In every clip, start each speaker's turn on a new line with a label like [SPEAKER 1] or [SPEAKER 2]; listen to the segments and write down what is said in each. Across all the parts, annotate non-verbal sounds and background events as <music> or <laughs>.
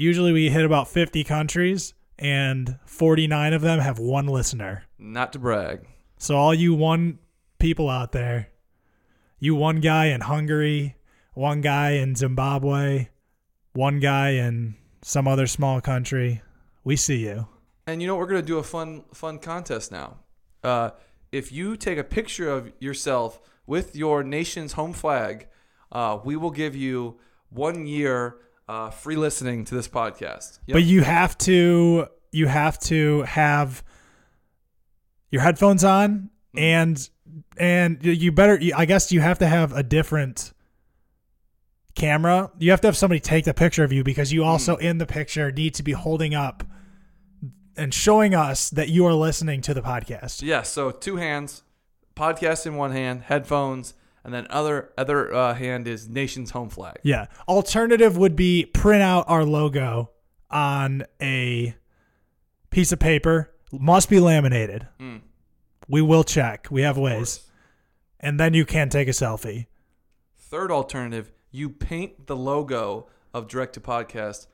[SPEAKER 1] usually we hit about 50 countries, and 49 of them have one listener.
[SPEAKER 2] Not to brag.
[SPEAKER 1] So all you one people out there, you one guy in Hungary, one guy in Zimbabwe, one guy in some other small country, we see you.
[SPEAKER 2] And you know what we're gonna do a fun fun contest now. Uh, if you take a picture of yourself with your nation's home flag, uh, we will give you one year uh, free listening to this podcast. Yep.
[SPEAKER 1] But you have to you have to have your headphones on
[SPEAKER 2] Mm-hmm.
[SPEAKER 1] and and you better I guess you have to have a different camera. You have to have somebody take the picture of you because you also
[SPEAKER 2] Mm.
[SPEAKER 1] in the picture need to be holding up and showing us that you are listening to the podcast.
[SPEAKER 2] Yeah, so two hands, podcast in one hand, headphones, and then other other uh, hand is nation's home flag.
[SPEAKER 1] Yeah. Alternative would be print out our logo on a piece of paper. Must be laminated.
[SPEAKER 2] Mm.
[SPEAKER 1] We will check. We have ways. And then you can take a selfie.
[SPEAKER 2] Third alternative, you paint the logo of Direct to Podcast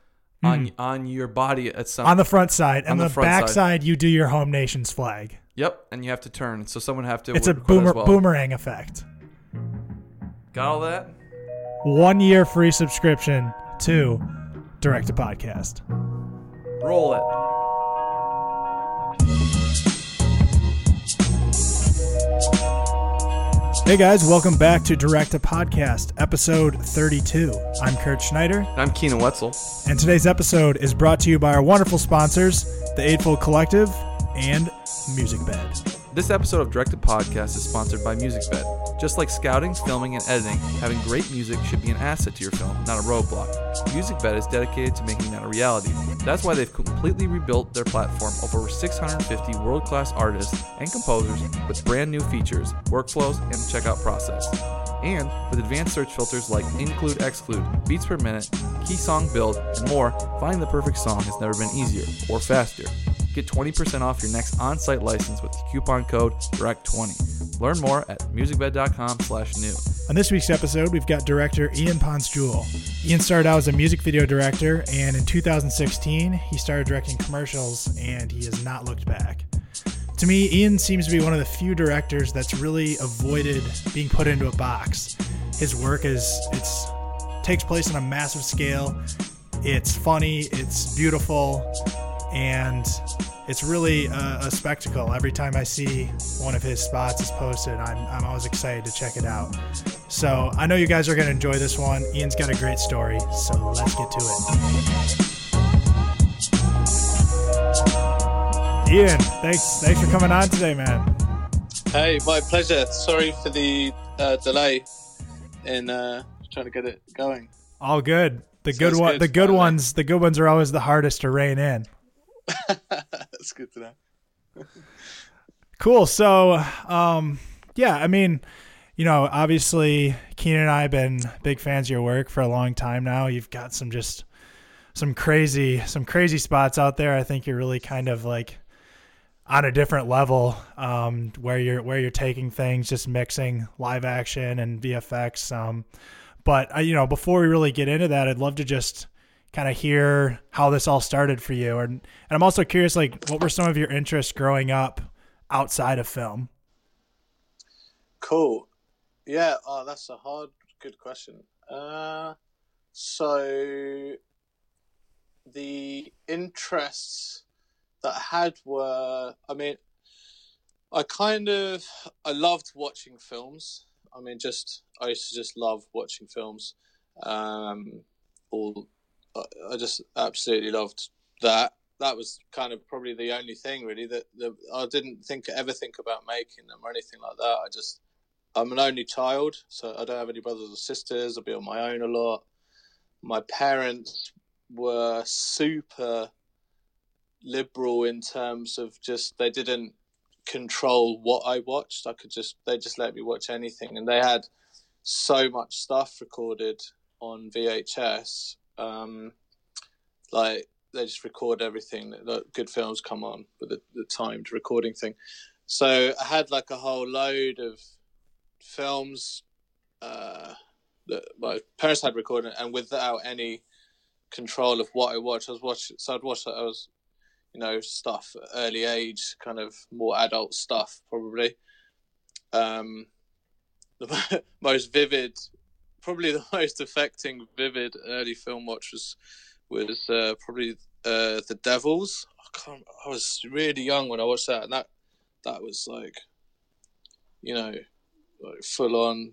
[SPEAKER 2] on on your body at some.
[SPEAKER 1] On the front side. And
[SPEAKER 2] the
[SPEAKER 1] the, back
[SPEAKER 2] side.
[SPEAKER 1] side, you do your home nation's flag.
[SPEAKER 2] Yep, and you have to turn, so someone have to.
[SPEAKER 1] It's a boomer,
[SPEAKER 2] well.
[SPEAKER 1] boomerang effect.
[SPEAKER 2] Got all that?
[SPEAKER 1] One year free subscription to Direct to Podcast.
[SPEAKER 2] Roll it.
[SPEAKER 1] Hey guys, welcome back to Direct to Podcast, episode 32. I'm Kurt Schneider.
[SPEAKER 2] I'm Keenan Wetzel.
[SPEAKER 1] And today's episode is brought to you by our wonderful sponsors, the Eightfold Collective and Music Bed.
[SPEAKER 2] This episode of Direct to Podcast is sponsored by MusicBed. Just like scouting, filming, and editing, having great music should be an asset to your film, not a roadblock. MusicBed is dedicated to making that a reality. That's why they've completely rebuilt their platform of over 650 world class artists and composers with brand new features, workflows, and checkout process. And with advanced search filters like include, exclude, beats per minute, key song build, and more, finding the perfect song has never been easier or faster. Get 20% off your next on-site license with the coupon code DIRECT20. Learn more at musicbed.com slash new.
[SPEAKER 1] On this week's episode, we've got director Ian Pons Jewell. Ian started out as a music video director, and in 2016, he started directing commercials, and he has not looked back. To me, Ian seems to be one of the few directors that's really avoided being put into a box. His work is it's takes place on a massive scale. It's funny, it's beautiful, and it's really a, a spectacle. Every time I see one of his spots is posted, I'm, I'm always excited to check it out. So I know you guys are going to enjoy this one. Ian's got a great story, so let's get to it. Ian, thanks thanks for coming on today, man.
[SPEAKER 3] Hey, my pleasure. Sorry for the uh, delay in uh, trying to get it going.
[SPEAKER 1] All good. The good one, the good ones, the good ones are always the hardest to rein in.
[SPEAKER 3] That's good to know.
[SPEAKER 1] Cool. So, um, yeah, I mean, you know, obviously, Keenan and I have been big fans of your work for a long time now. You've got some just some crazy, some crazy spots out there. I think you're really kind of like on a different level, um, where you're where you're taking things, just mixing live action and VFX. Um, but uh, you know, before we really get into that, I'd love to just kind of hear how this all started for you, and and I'm also curious, like, what were some of your interests growing up outside of film?
[SPEAKER 3] Cool. Yeah. Oh, that's a hard, good question. Uh, so the interests that I had were, I mean, I kind of, I loved watching films. I mean, just I used to just love watching films. Um, all, I just absolutely loved that. That was kind of probably the only thing really that, that I didn't think ever think about making them or anything like that. I just I'm an only child, so I don't have any brothers or sisters. I'll be on my own a lot. My parents were super liberal in terms of just they didn't control what I watched. I could just they just let me watch anything, and they had so much stuff recorded on VHS. Um, like they just record everything that, good films come on with the, the timed recording thing. So I had like a whole load of films uh, that my parents had recorded, and without any control of what I watched, I was watching, so I'd watch I was, you know, stuff early age, kind of more adult stuff, probably. Um, <laughs> the most vivid, probably <laughs> the most affecting, vivid early film watch was was uh, probably uh, the Devils. I, can't, I was really young when I watched that, and that that was like, you know, like full on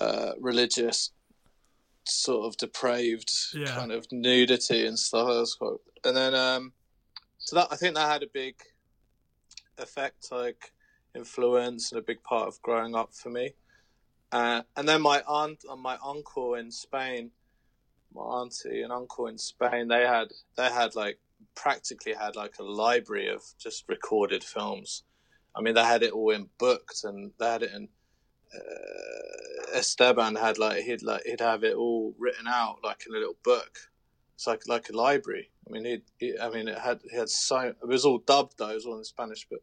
[SPEAKER 3] uh, religious sort of depraved
[SPEAKER 1] Yeah.
[SPEAKER 3] kind of nudity and stuff. That was quite, and then um, so that I think that had a big effect, like influence and a big part of growing up for me. Uh, and then my aunt and my uncle in Spain, my auntie and uncle in Spain, they had they had like practically had like a library of just recorded films. I mean, they had it all in booked, and they had it in. Uh, Esteban had like he'd like he'd have it all written out like in a little book. It's like like a library. I mean, he, he I mean, it had he had so it was all dubbed though, it was all in Spanish, but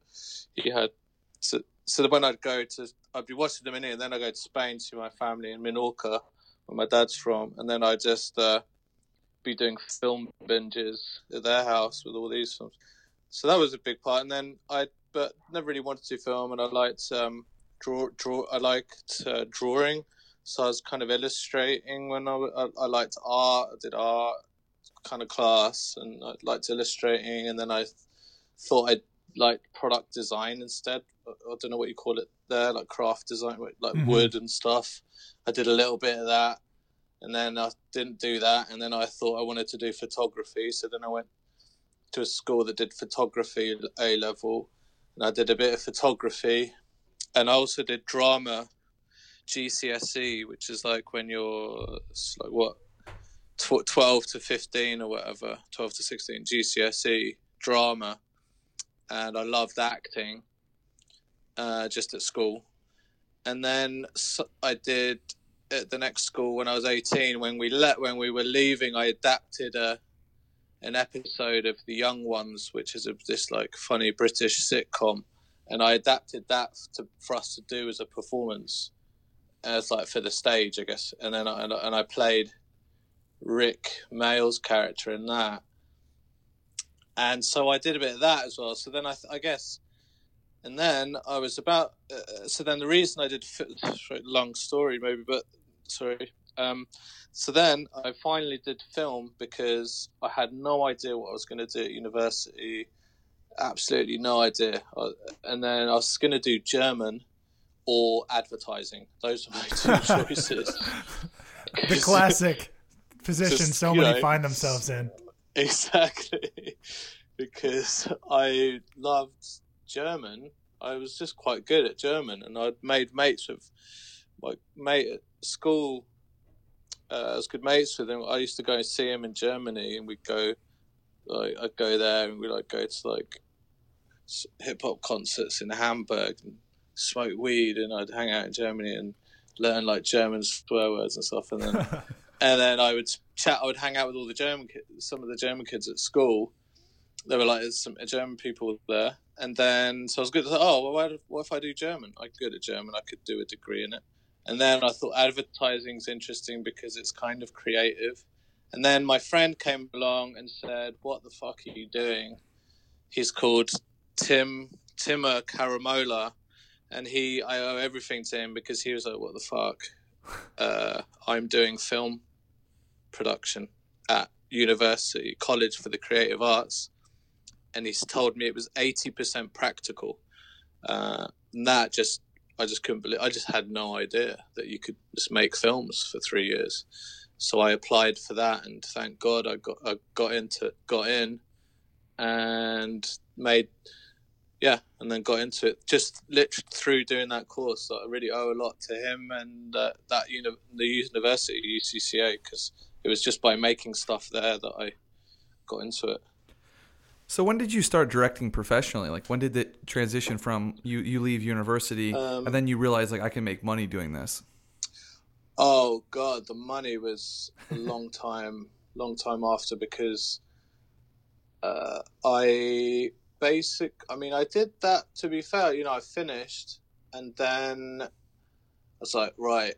[SPEAKER 3] he had so so when I'd go to I'd be watching them in here, and then I go to Spain to my family in Minorca, where my dad's from, and then I just uh, be doing film binges at their house with all these films. So that was a big part, and then I but never really wanted to film, and I liked um, draw draw. I liked uh, drawing, so I was kind of illustrating when I, I, I liked art. I did art kind of class, and I liked illustrating, and then I thought I'd like product design instead. I, don't know what you call it there, like craft design, like
[SPEAKER 1] Mhm.
[SPEAKER 3] wood and stuff. I did a little bit of that, and then I didn't do that, and then I thought I wanted to do photography, so then I went to a school that did photography at A level, and I did a bit of photography, and I also did drama, GCSE, which is like when you're like what, tw- twelve to fifteen or whatever, twelve to sixteen, GCSE drama, and I loved acting, uh, just at school, and then I did at the next school when I was eighteen. When we let when we were leaving, I adapted a an episode of The Young Ones, which is a, this like funny British sitcom, and I adapted that to, for us to do as a performance, as like for the stage, I guess. And then I- and I played Rik Mayall's character in that, and so I did a bit of that as well. So then I, th- I guess, and then I was about. Uh, so then the reason I did <sighs> long story maybe, but sorry. Um, so then I finally did film because I had no idea what I was going to do at university. Absolutely no idea. I- And then I was going to do German or advertising. Those were my two <laughs> choices.
[SPEAKER 1] the classic position
[SPEAKER 3] Just,
[SPEAKER 1] so many
[SPEAKER 3] know,
[SPEAKER 1] find themselves in. <laughs>
[SPEAKER 3] Exactly. because I loved German. I was just quite good at German, and I'd made mates with my mate at school. Uh, I good mates with him. I used to go and see him in Germany, and we'd go, like, I'd go there, and we'd like go to like hip hop concerts in Hamburg and smoke weed, and I'd hang out in Germany and learn like German swear words and stuff, and then <laughs> and then I would chat. I would hang out with all the German, ki- some of the German kids at school. There were like some German people there, and then so I was good. I oh, well, what if, I do German? I'm good at German. I could do a degree in it. And then I thought advertising's interesting because it's kind of creative. And then my friend came along and said, "What the fuck are you doing?" He's called Tim Timur Karamola, and he I owe everything to him because he was like, "What the fuck?" Uh, I'm doing film production at university college for the creative arts and he's told me it was 80% practical. Uh, and that just i just couldn't believe i just had no idea that you could just make films for three years. So i applied for that and thank god i got i got into got in and made yeah and then got into it just literally through doing that course. So i really owe a lot to him and uh, that uni- the university ucca because it was just by making stuff there that I got into it.
[SPEAKER 2] So when did you start directing professionally? Like when did it transition from you you leave university
[SPEAKER 3] Um,
[SPEAKER 2] and then you realize like I can make money doing this?
[SPEAKER 3] Oh God, the money was a long <laughs> time, long time after because uh, I basic. I mean, I did that. To be fair, you know, I finished, and then I was like, right.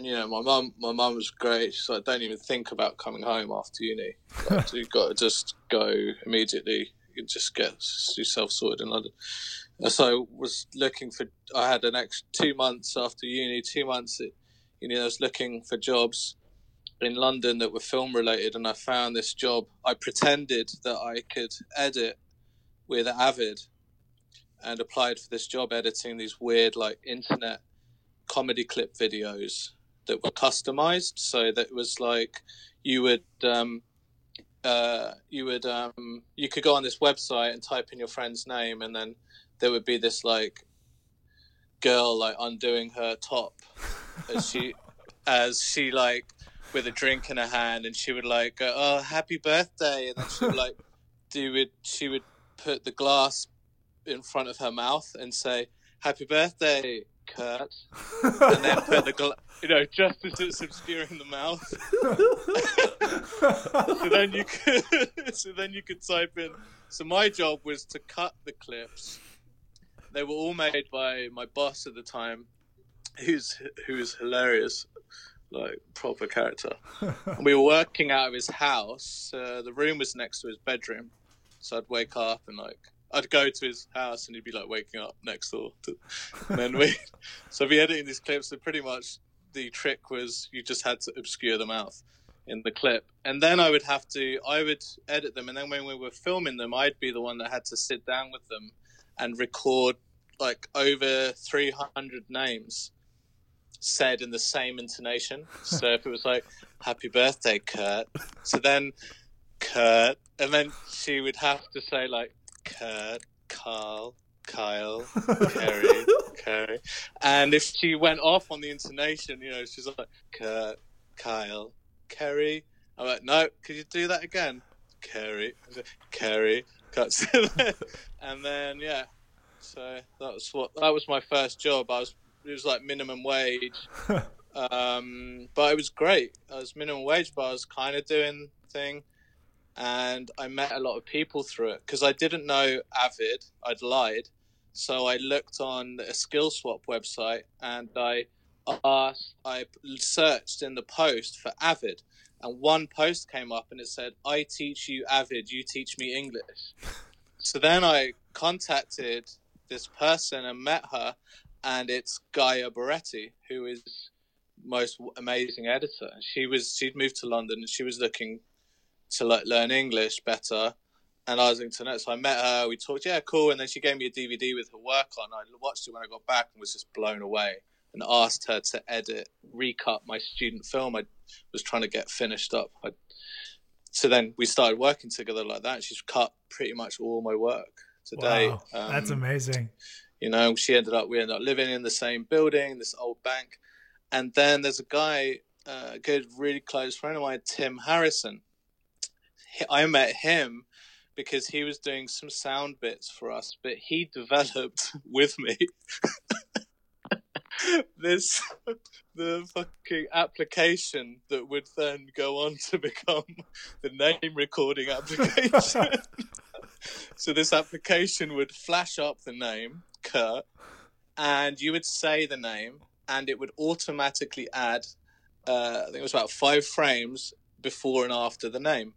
[SPEAKER 3] And you know, my mum, my mum was great. She's like, "Don't even think about coming home after uni. <laughs> Like, you've got to just go immediately. You just get yourself sorted in London." And so I was looking for. I had an extra two months after uni, two months. At, you know, I was looking for jobs in London that were film related, and I found this job. I pretended that I could edit with Avid, and applied for this job editing these weird like internet comedy clip videos that were customized. So that it was like you would um, uh, you would um, you could go on this website and type in your friend's name and then there would be this like girl like undoing her top as <laughs> she as she like with a drink in her hand and she would like go oh happy birthday and then she would like <laughs> do it she would put the glass in front of her mouth and say happy birthday Kurt <laughs> and then put the gla- you know just as it's obscuring the mouth. So then you could <laughs> so then you could type in so my job was to cut the clips. They were all made by my boss at the time who's who's hilarious like proper character. And we were working out of his house uh, the room was next to his bedroom. So i'd wake up and like I'd go to his house and he'd be like waking up next door. To, <laughs> and then we, so be editing these clips. So pretty much the trick was you just had to obscure the mouth in the clip, and then I would have to I would edit them, and then when we were filming them, I'd be the one that had to sit down with them and record like over 300 names said in the same intonation. So if it was like "Happy birthday, Kurt," so then Kurt, and then she would have to say like Kurt, Carl, Kyle, <laughs> Kerry, Kerry. And if she went off on the intonation, you know, she's like, Kurt, Kyle, Kerry. I'm like, no, could you do that again? Kerry, Kerry, cuts. <laughs> and then, yeah. So that was what that was my first job. I was it was like minimum wage, <laughs> um, but it was great. I was minimum wage, but I was kind of doing thing and I met a lot of people through it because I didn't know Avid. I'd lied, so I looked on a skill swap website and I asked, I searched in the post for Avid, and one post came up and it said, "I teach you Avid, you teach me English." <laughs> so then I contacted this person and met her, and it's Gaia Baretti, who is most amazing editor. She was she'd moved to London and she was looking to like learn English better. And I was internet, so I met her. We talked, yeah, cool. And then she gave me a DVD with her work on. I watched it when I got back and was just blown away. And asked her to edit, recut my student film. I was trying to get finished up. I, so then we started working together like that. She's cut pretty much all my work today.
[SPEAKER 1] Wow, um, that's amazing.
[SPEAKER 3] You know, she ended up we ended up living in the same building, this old bank. And then there's a guy, uh, a good, really close friend of mine, Tim Harrison I met him because he was doing some sound bits for us, but he developed <laughs> with me <laughs> this the fucking application that would then go on to become the name recording application. <laughs> so this application would flash up the name Kurt, and you would say the name, and it would automatically add. Uh, I think it was about five frames before and after the name.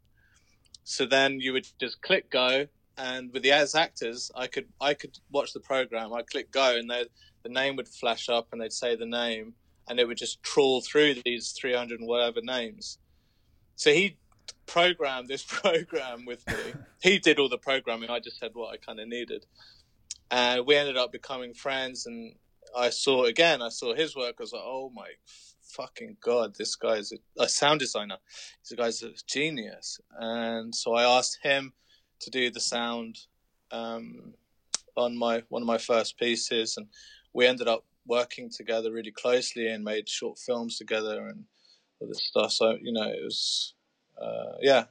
[SPEAKER 3] So then you would just click go, and with the as actors, I could I could watch the program. I'd click go, and the name would flash up, and they'd say the name, and it would just trawl through these 300 and whatever names. So he programmed this <laughs> program with me. he did all the programming. I just said what I kind of needed, and we ended up becoming friends. And I saw again, I saw his work. I was like, oh my fucking god, this guy's a, a sound designer. This guy's a genius. And so I asked him to do the sound um, on my one of my first pieces, and we ended up working together really closely and made short films together and all this stuff. So you know, it was uh, yeah.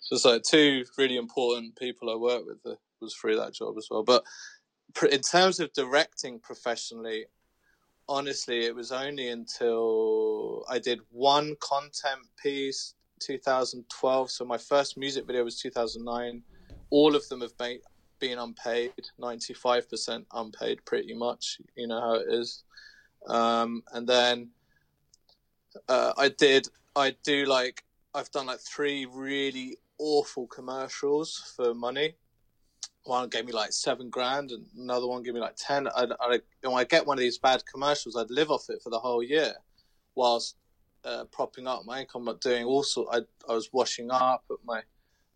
[SPEAKER 3] So it's like two really important people I worked with was through that job as well. But in terms of directing professionally, honestly, it was only until I did one content piece, 2012. So my first music video was 2009. All of them have been, been unpaid, 95% unpaid, pretty much. You know how it is. Um, and then uh, I did. I do like I've done like three really awful commercials for money. One gave me like seven grand, and another one gave me like ten. I, I, when I get one of these bad commercials, I'd live off it for the whole year, whilst uh, propping up my income. But doing also, I I was washing up at my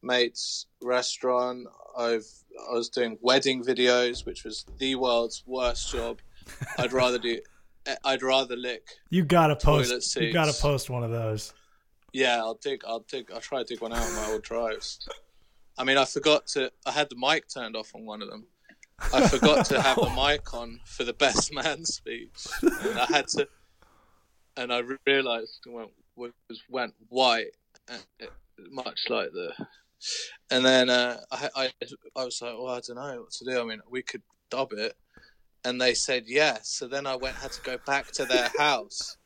[SPEAKER 3] mate's restaurant. I've I was doing wedding videos, which was the world's worst job. <laughs> I'd rather do. I'd rather lick.
[SPEAKER 1] You gotta post.
[SPEAKER 3] Toilet
[SPEAKER 1] You gotta post one of those.
[SPEAKER 3] Yeah, I'll dig. I'll dig. I'll try to dig one out of my old drives. I mean, I forgot to. I had the mic turned off on one of them. I forgot to have the <laughs> mic on for the best man speech. And I had to, and I realised it went was went white, uh, much like the. And then uh, I, I I was like, well, I don't know what to do. I mean, we could dub it, and they said yes. So then I went had to go back to their house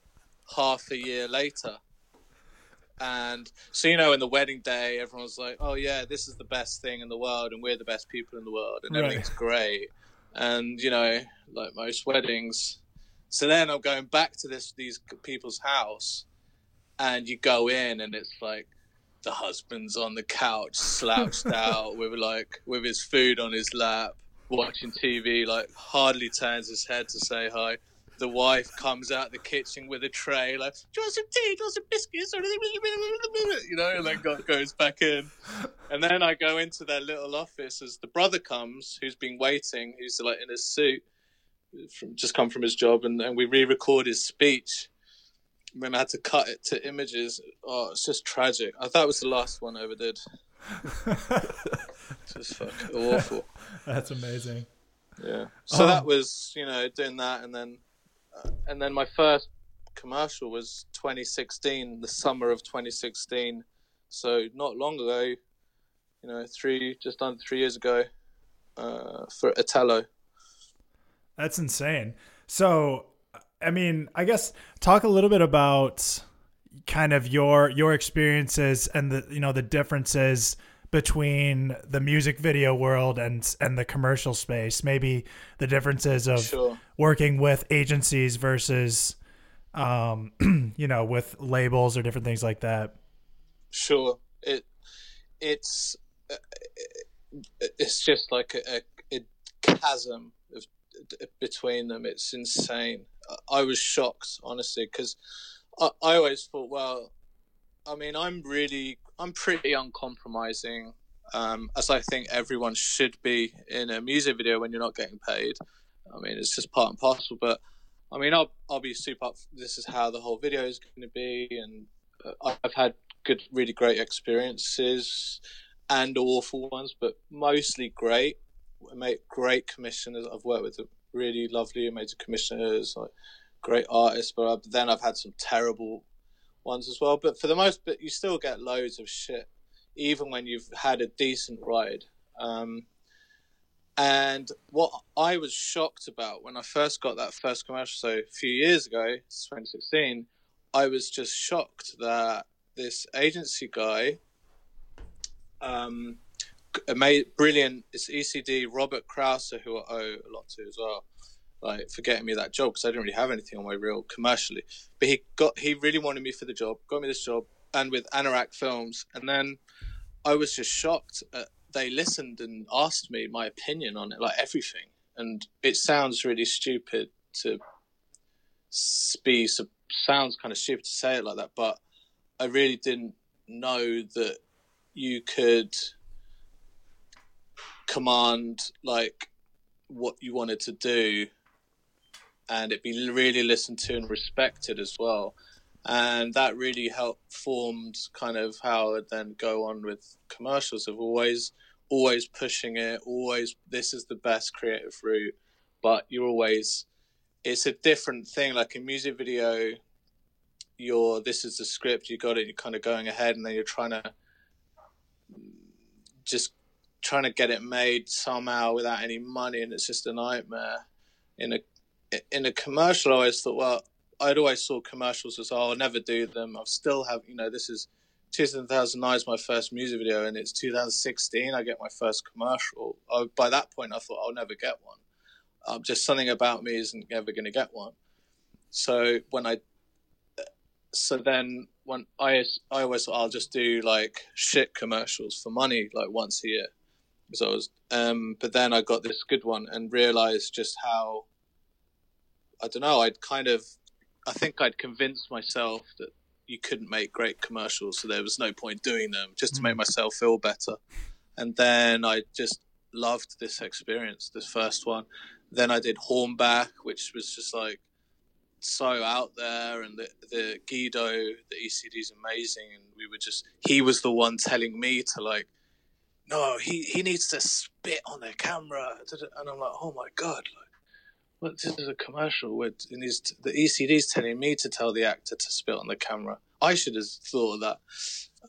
[SPEAKER 3] half a year later. And so you know, in the wedding day, everyone's like, "Oh yeah, this is the best thing in the world, and we're the best people in the world, and
[SPEAKER 1] Right.
[SPEAKER 3] everything's great." And you know, like most weddings. So then I'm going back to this these people's house, and you go in, and it's like the husband's on the couch, slouched <laughs> out, with like with his food on his lap, watching TV, like hardly turns his head to say hi. The wife comes out the kitchen with a tray, like, "Do you want some tea? Do you want some biscuits?" Or you know, and then go- goes back in. And then I go into their little office as the brother comes, who's been waiting, who's like in his suit, from just come from his job, and, and we re-record his speech. And then I had to cut it to images. Oh, it's just tragic. I thought it was the last one I ever did. <laughs> Just fucking awful.
[SPEAKER 1] That's amazing.
[SPEAKER 3] Yeah. <laughs> So
[SPEAKER 1] Oh.
[SPEAKER 3] that um, was, you know, doing that, and then, and then my first commercial was 2016, the summer of 2016. So not long ago, you know, three, just under three years ago, uh, for Atello.
[SPEAKER 1] That's insane. So, I mean, I guess talk a little bit about kind of your your experiences and the you know the differences between the music video world and and the commercial space. Maybe the differences of
[SPEAKER 3] Sure.
[SPEAKER 1] Working with agencies versus um <clears throat> you know with labels or different things like that.
[SPEAKER 3] Sure. It, it's, it's just like a, a, a chasm of, between them. It's insane. I- I was shocked, honestly, because I, I always thought, well, I mean, I'm really, I'm pretty uncompromising, um, as I think everyone should be in a music video when you're not getting paid. I mean, it's just part and parcel. But I mean, I'll I'll be super. Up, this is how the whole video is going to be, and uh, I've had good, really great experiences and awful ones, but mostly great. I made great commissioners. I've worked with really lovely amazing commissioners, like great artists. But then I've had some terrible ones as well. But for the most part, you still get loads of shit, even when you've had a decent ride. Um, and what I was shocked about when I first got that first commercial, so a few years ago, 2016, I was just shocked that this agency guy um, made brilliant. It's ECD Robert Krauser, who I owe a lot to as well. Like for getting me that job because I didn't really have anything on my reel commercially, but he got he really wanted me for the job, got me this job, and with Anorak Films, and then I was just shocked. At, they listened and asked me my opinion on it, like everything, and it sounds really stupid to be sounds kind of stupid to say it like that, but I really didn't know that you could command like what you wanted to do and it be really listened to and respected as well. And that really helped formed kind of how I'd then go on with commercials. I've always always pushing it always this is the best creative route but you're always it's a different thing. Like a music video you're this is the script you got it you're kind of going ahead and then you're trying to just trying to get it made somehow without any money and it's just a nightmare. In a in a commercial i always thought well i'd always saw commercials as oh i'll never do them. I'll still have you know this is 2009 is my first music video and it's 2016 i get my first commercial by that point i thought i'll never get one um, just something about me isn't ever going to get one so when i so then when I I always thought I'll just do like shit commercials for money like once a year. So I was, um, but then I got this good one and realized just how I don't know. I'd kind of I think I'd convinced myself that you couldn't make great commercials, so there was no point doing them just to make hmm. myself feel better. And then I just loved this experience, this first one. Then I did Hornbach, which was just like so out there, and the, the Guido, the ECD is amazing, and we were just he was the one telling me to like, no, he he needs to spit on the camera, and I'm like, oh my god, like, what this is a commercial with, and he's the ECD is telling me to tell the actor to spit on the camera. I should have thought of that.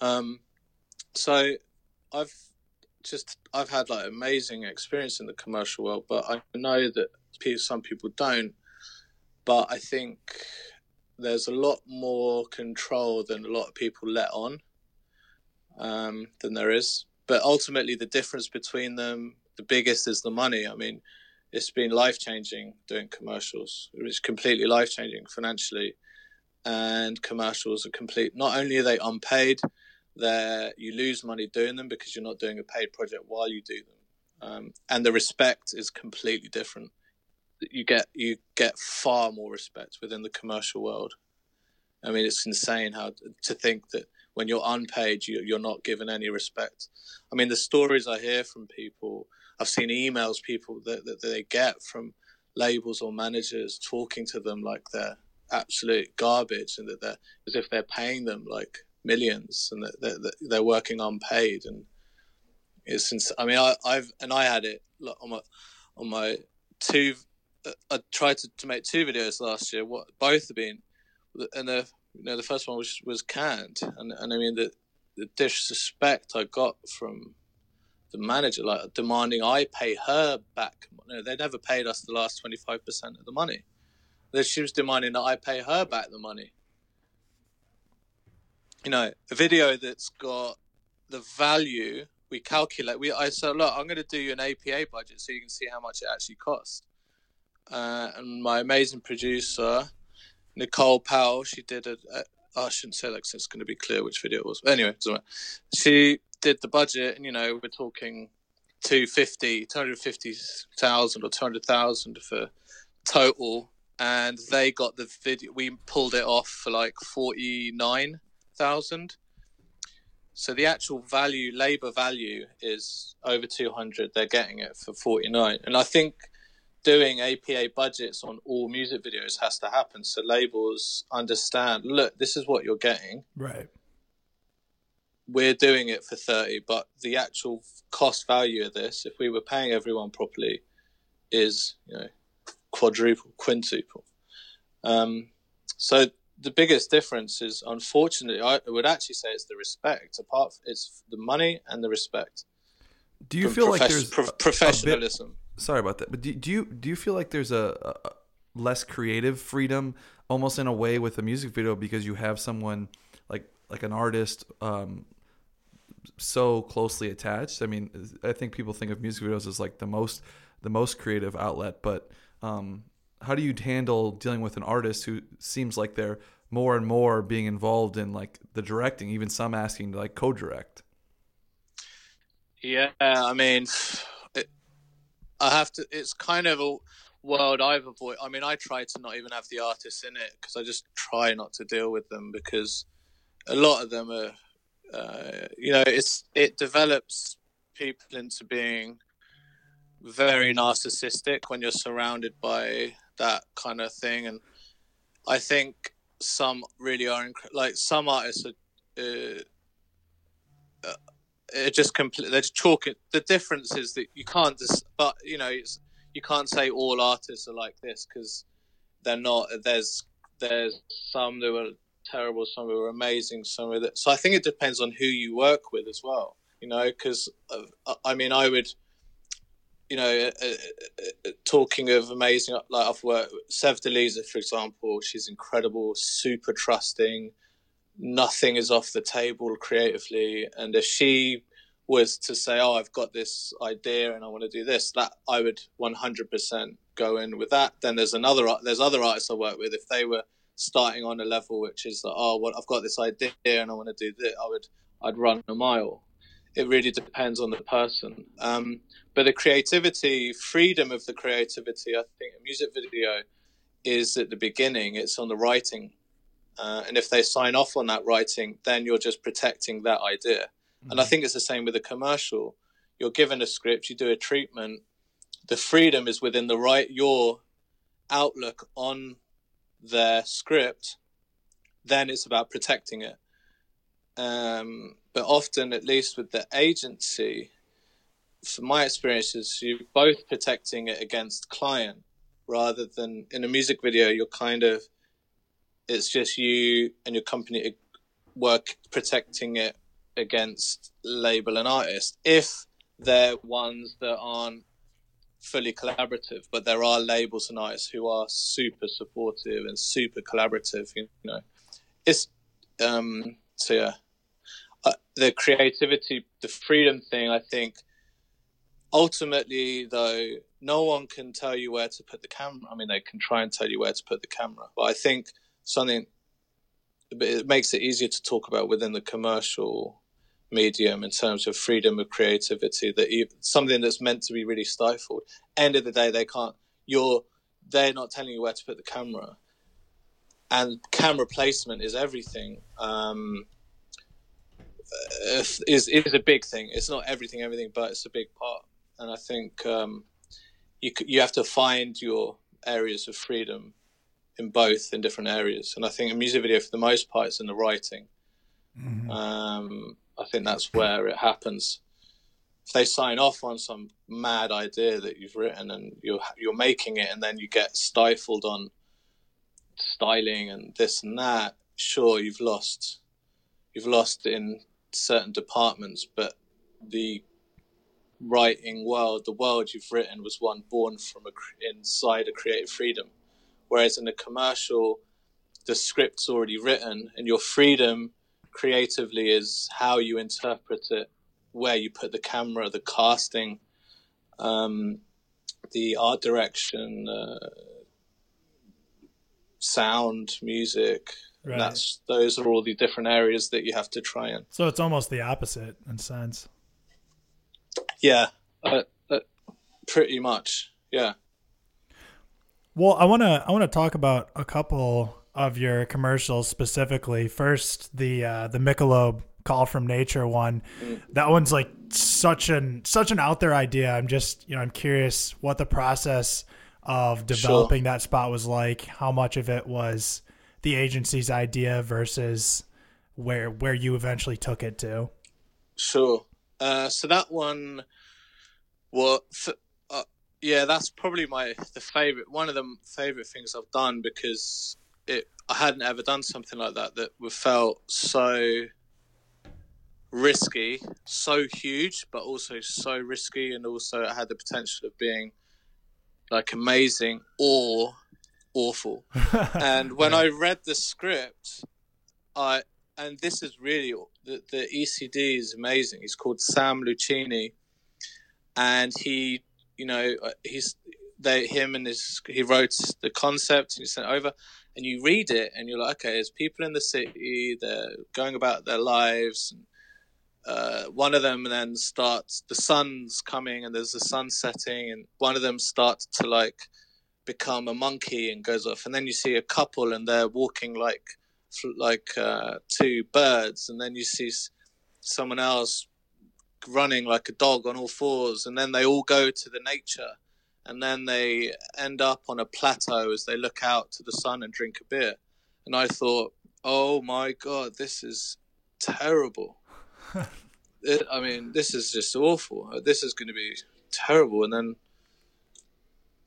[SPEAKER 3] Um, so I've just I've had like amazing experience in the commercial world, but I know that some people don't but I think there's a lot more control than a lot of people let on um, than there is. But ultimately, the difference between them, the biggest is the money. I mean, it's been life changing doing commercials. It's completely life changing financially, and commercials are complete. Not only are they unpaid, they you lose money doing them because you're not doing a paid project while you do them, um, and the respect is completely different you get you get far more respect within the commercial world. I mean, it's insane how to think that when you're unpaid, you, you're not given any respect. I mean, the stories I hear from people, I've seen emails people that, that they get from labels or managers talking to them like they're absolute garbage and that they're as if they're paying them like millions and that they're, they're working unpaid and it's I mean I, have and I had it on my on my two uh, I tried to, to make two videos last year. What both have been, and the you know the first one was was canned, and and I mean the the disrespect I got from the manager, like demanding I pay her back. You know, they never paid us the last twenty five percent of the money. Then she was demanding that I pay her back the money. You know, a video that's got the value we calculate. We I said, look, I'm going to do you an APA budget so you can see how much it actually costs uh, and my amazing producer Nicole Powell. She did a, oh, I shouldn't say that because it's going to be clear which video it was. But anyway, she did the budget, and you know we're talking 250, 250,000 or 200,000 for total, and they got the video. We pulled it off for like 49,000. So the actual value, labor value, is over 200. They're getting it for 49, and I think doing APA budgets on all music videos has to happen. So labels understand look this is what you're getting.
[SPEAKER 1] Right.
[SPEAKER 3] We're doing it for 30 but the actual cost value of this if we were paying everyone properly is you know quadruple quintuple. Um, so the biggest difference is unfortunately i would actually say it's the respect. Apart from, it's the money and the respect
[SPEAKER 2] do you feel like there's
[SPEAKER 3] pro- professionalism
[SPEAKER 2] sorry about that. But do, do you do you feel like there's a, a, less creative freedom, almost in a way, with a music video because you have someone like like an artist um, so closely attached? I mean, I think people think of music videos as like the most the most creative outlet, but um, how do you handle dealing with an artist who seems like they're more and more being involved in like the directing, even some asking to like co-direct?
[SPEAKER 3] Yeah, I mean, I have to. It's kind of a world I've avoided. I mean, I try to not even have the artists in it because I just try not to deal with them because a lot of them are, uh, you know, it's it develops people into being very narcissistic when you're surrounded by that kind of thing, and I think some really are inc- like some artists are. Uh, it just completely they're just chalking. The difference is that you can't just, but you know, you can't say all artists are like this because they're not. There's there's some that were terrible, some were amazing, some of that. So I think it depends on who you work with as well. You know, because uh, I mean, I would, you know, uh, uh, uh, talking of amazing, like I've worked Sevdaliza, for example. She's incredible, super trusting nothing is off the table creatively. And if she was to say, "Oh, I've got this idea and I want to do this," that I would 100% go in with that. Then there's another there's other artists I work with. If they were starting on a level which is like, oh, well, I've got this idea and I want to do this, I would I'd run a mile. It really depends on the person. Um, but the creativity, freedom of the creativity, I think a music video is at the beginning. It's on the writing, uh, and if they sign off on that writing, then you're just protecting that idea. Mm-hmm. And I mm-hmm. think it's the same with a commercial. You're given a script, you do a treatment. The freedom is within the right your outlook on their script. Then it's about protecting it. Um, but often, at least with the agency, from my experiences, you're both protecting it against client rather than in a music video. You're kind of it's just you and your company work protecting it against label and artist if they're ones that aren't fully collaborative but there are labels and artists who are super supportive and super collaborative you know it's um so yeah. Uh, the creativity the freedom thing i think ultimately though no one can tell you where to put the camera. I mean they can try and tell you where to put the camera but i think something it makes it easier to talk about within the commercial medium in terms of freedom of creativity that you, something that's meant to be really stifled. End of the day they can't you're they're not telling you where to put the camera. And camera placement is everything. Um, is is a big thing. It's not everything everything but it's a big part. And i think um, you you have to find your areas of freedom in both in different areas. And I think a music video, for the most part, is in the writing. Mm-hmm. Um, I think that's where it happens. If they sign off on some mad idea that you've written and you're you're making it, and then you get stifled on styling and this and that, sure, you've lost. You've lost in certain departments, but the writing world, the world you've written, was one born from a, inside a creative freedom. Whereas in a commercial, the script's already written, and your freedom creatively is how you interpret it, where you put the camera, the casting, um, the art direction, uh, sound, music. Right. That's those are all the different areas that you have to try and.
[SPEAKER 1] So it's almost the opposite in sense.
[SPEAKER 3] Yeah, uh, uh, pretty much. Yeah.
[SPEAKER 1] Well, I want to I want to talk about a couple of your commercials specifically. First, the uh, the Michelob Call from Nature one. That one's like such an such an out there idea. I'm just you know I'm curious what the process of developing sure. that spot was like. How much of it was the agency's idea versus where where you eventually took it to?
[SPEAKER 3] Sure. Uh, so that one, well, yeah, that's probably my the favorite one of the favorite things I've done because it I hadn't ever done something like that that felt so risky, so huge, but also so risky, and also it had the potential of being like amazing or awful. <laughs> and when I read the script, I and this is really the, the ECD is amazing. He's called Sam Lucchini, and he you know, uh, he's they him and his he wrote the concept and he sent over, and you read it and you're like, okay, there's people in the city, they're going about their lives. And, uh, one of them then starts the sun's coming and there's the sun setting and one of them starts to like become a monkey and goes off and then you see a couple and they're walking like like uh, two birds and then you see someone else running like a dog on all fours, and then they all go to the nature, and then they end up on a plateau as they look out to the sun and drink a beer. And I thought, oh my god, this is terrible. <laughs> it, I mean, this is just awful. This is going to be terrible. And then,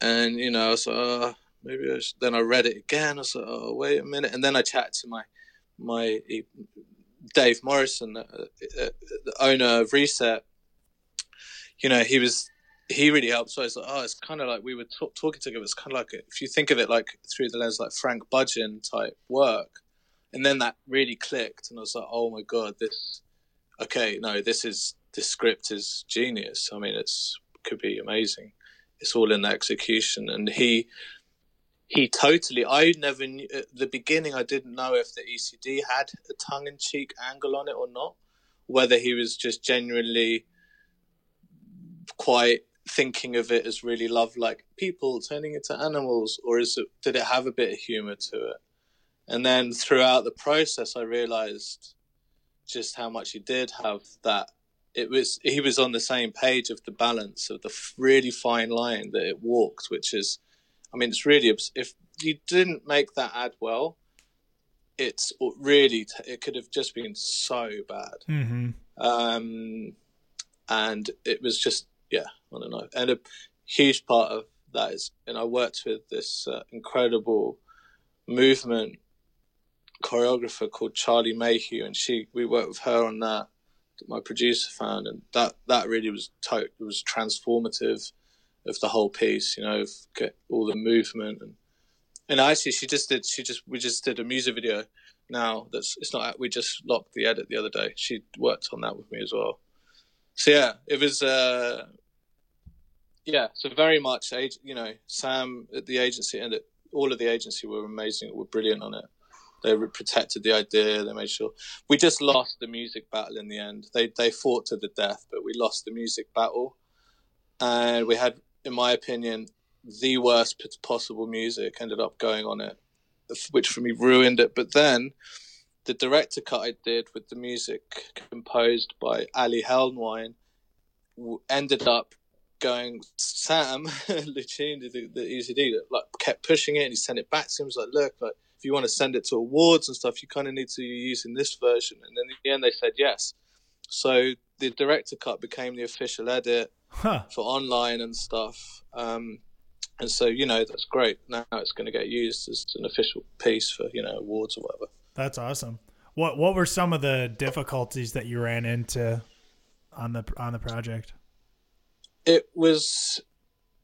[SPEAKER 3] and you know, so uh, maybe I then I read it again. I was like, oh wait a minute, and then I chat to my my Dave Morrison, uh, uh, the owner of Reset, you know, he was he really helped. So I was like, oh, it's kind of like we were t- talking together. It's kind of like if you think of it like through the lens like Frank Budgen type work, and then that really clicked, and I was like, oh my god, this okay, no, this is this script is genius. I mean, it's could be amazing. It's all in the execution, and he he totally. I never knew at the beginning. I didn't know if the ECD had a tongue-in-cheek angle on it or not. Whether he was just genuinely quite thinking of it as really love like people turning into animals, or is it did it have a bit of humor to it? And then throughout the process, I realized just how much he did have that. It was he was on the same page of the balance of the really fine line that it walked, which is I mean, it's really if you didn't make that ad well, it's really it could have just been so bad.
[SPEAKER 1] Mm-hmm.
[SPEAKER 3] Um, and it was just yeah, I don't know. And a huge part of that is, and I worked with this uh, incredible movement choreographer called Charlie Mayhew, and she we worked with her on that. My producer found, and that that really was to- was transformative of the whole piece. You know, of all the movement and and actually she just did she just we just did a music video now that's it's not we just locked the edit the other day. She worked on that with me as well. So yeah, it was uh yeah, so very much you know Sam at the agency and all of the agency were amazing, were brilliant on it. They protected the idea. They made sure we just lost the music battle in the end. They they fought to the death, but we lost the music battle, and we had in my opinion, the worst possible music ended up going on it, which for me ruined it. But then the director cut I did with the music composed by Ali Helnwein ended up going Sam <laughs> Lucchini, the, the ECD, like kept pushing it and he sent it back to him. He was like, look, like if you want to send it to awards and stuff, you kind of need to use in this version. And then in the end, they said yes. So the director cut became the official edit
[SPEAKER 1] huh.
[SPEAKER 3] for online and stuff. Um, and so you know that's great. Now it's going to get used as an official piece for you know awards or whatever.
[SPEAKER 1] That's awesome. What what were some of the difficulties that you ran into on the on the project?
[SPEAKER 3] It was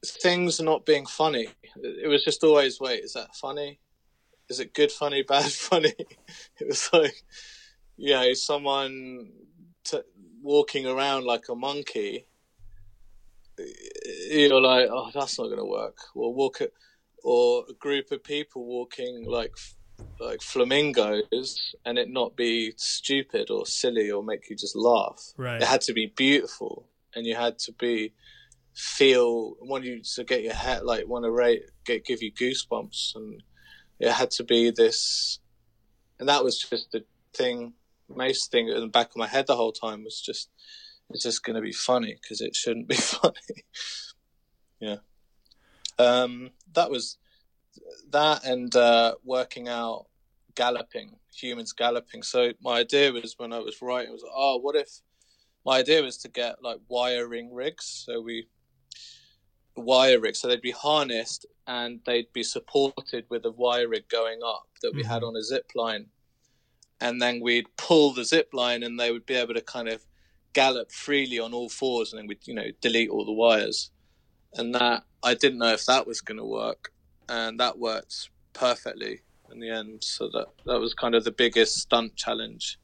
[SPEAKER 3] things not being funny. It was just always wait, is that funny? Is it good funny, <laughs> bad funny? <laughs> It was like you know someone t- walking around like a monkey you're like, oh, that's not going to work. Or walk it, or a group of people walking like like flamingos, and it not be stupid or silly or make you just laugh.
[SPEAKER 1] Right.
[SPEAKER 3] It had to be beautiful, and you had to be feel want you to get your head like want to rate get give you goosebumps, and it had to be this, and that was just the thing. Most thing in the back of my head the whole time was just it's just going to be funny because it shouldn't be <laughs> funny. yeah. Um, that was that and uh, working out galloping, humans galloping. So my idea was when I was writing, it was oh, what if my idea was to get like wiring rigs. So we wire rigs, so they'd be harnessed and they'd be supported with a wire rig going up that we mm-hmm. had on a zip line, and then we'd pull the zip line and they would be able to kind of gallop freely on all fours and then we'd you know delete all the wires. And that i didn't know if that was going to work and that worked perfectly in the end. So that that was kind of the biggest stunt challenge.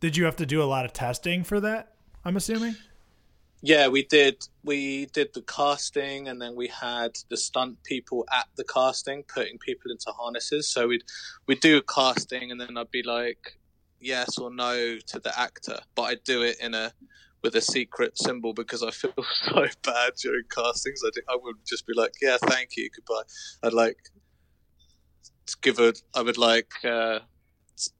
[SPEAKER 1] Did you have to do a lot of testing for that i'm assuming?
[SPEAKER 3] Yeah we did we did the casting and then we had the stunt people at the casting putting people into harnesses. So we'd we'd do a casting and then i'd be like yes or no to the actor, but I do it in a with a secret symbol because I feel <laughs> so bad during castings. I, I would just be like, yeah, thank you, goodbye. I'd like to give a, I would like uh,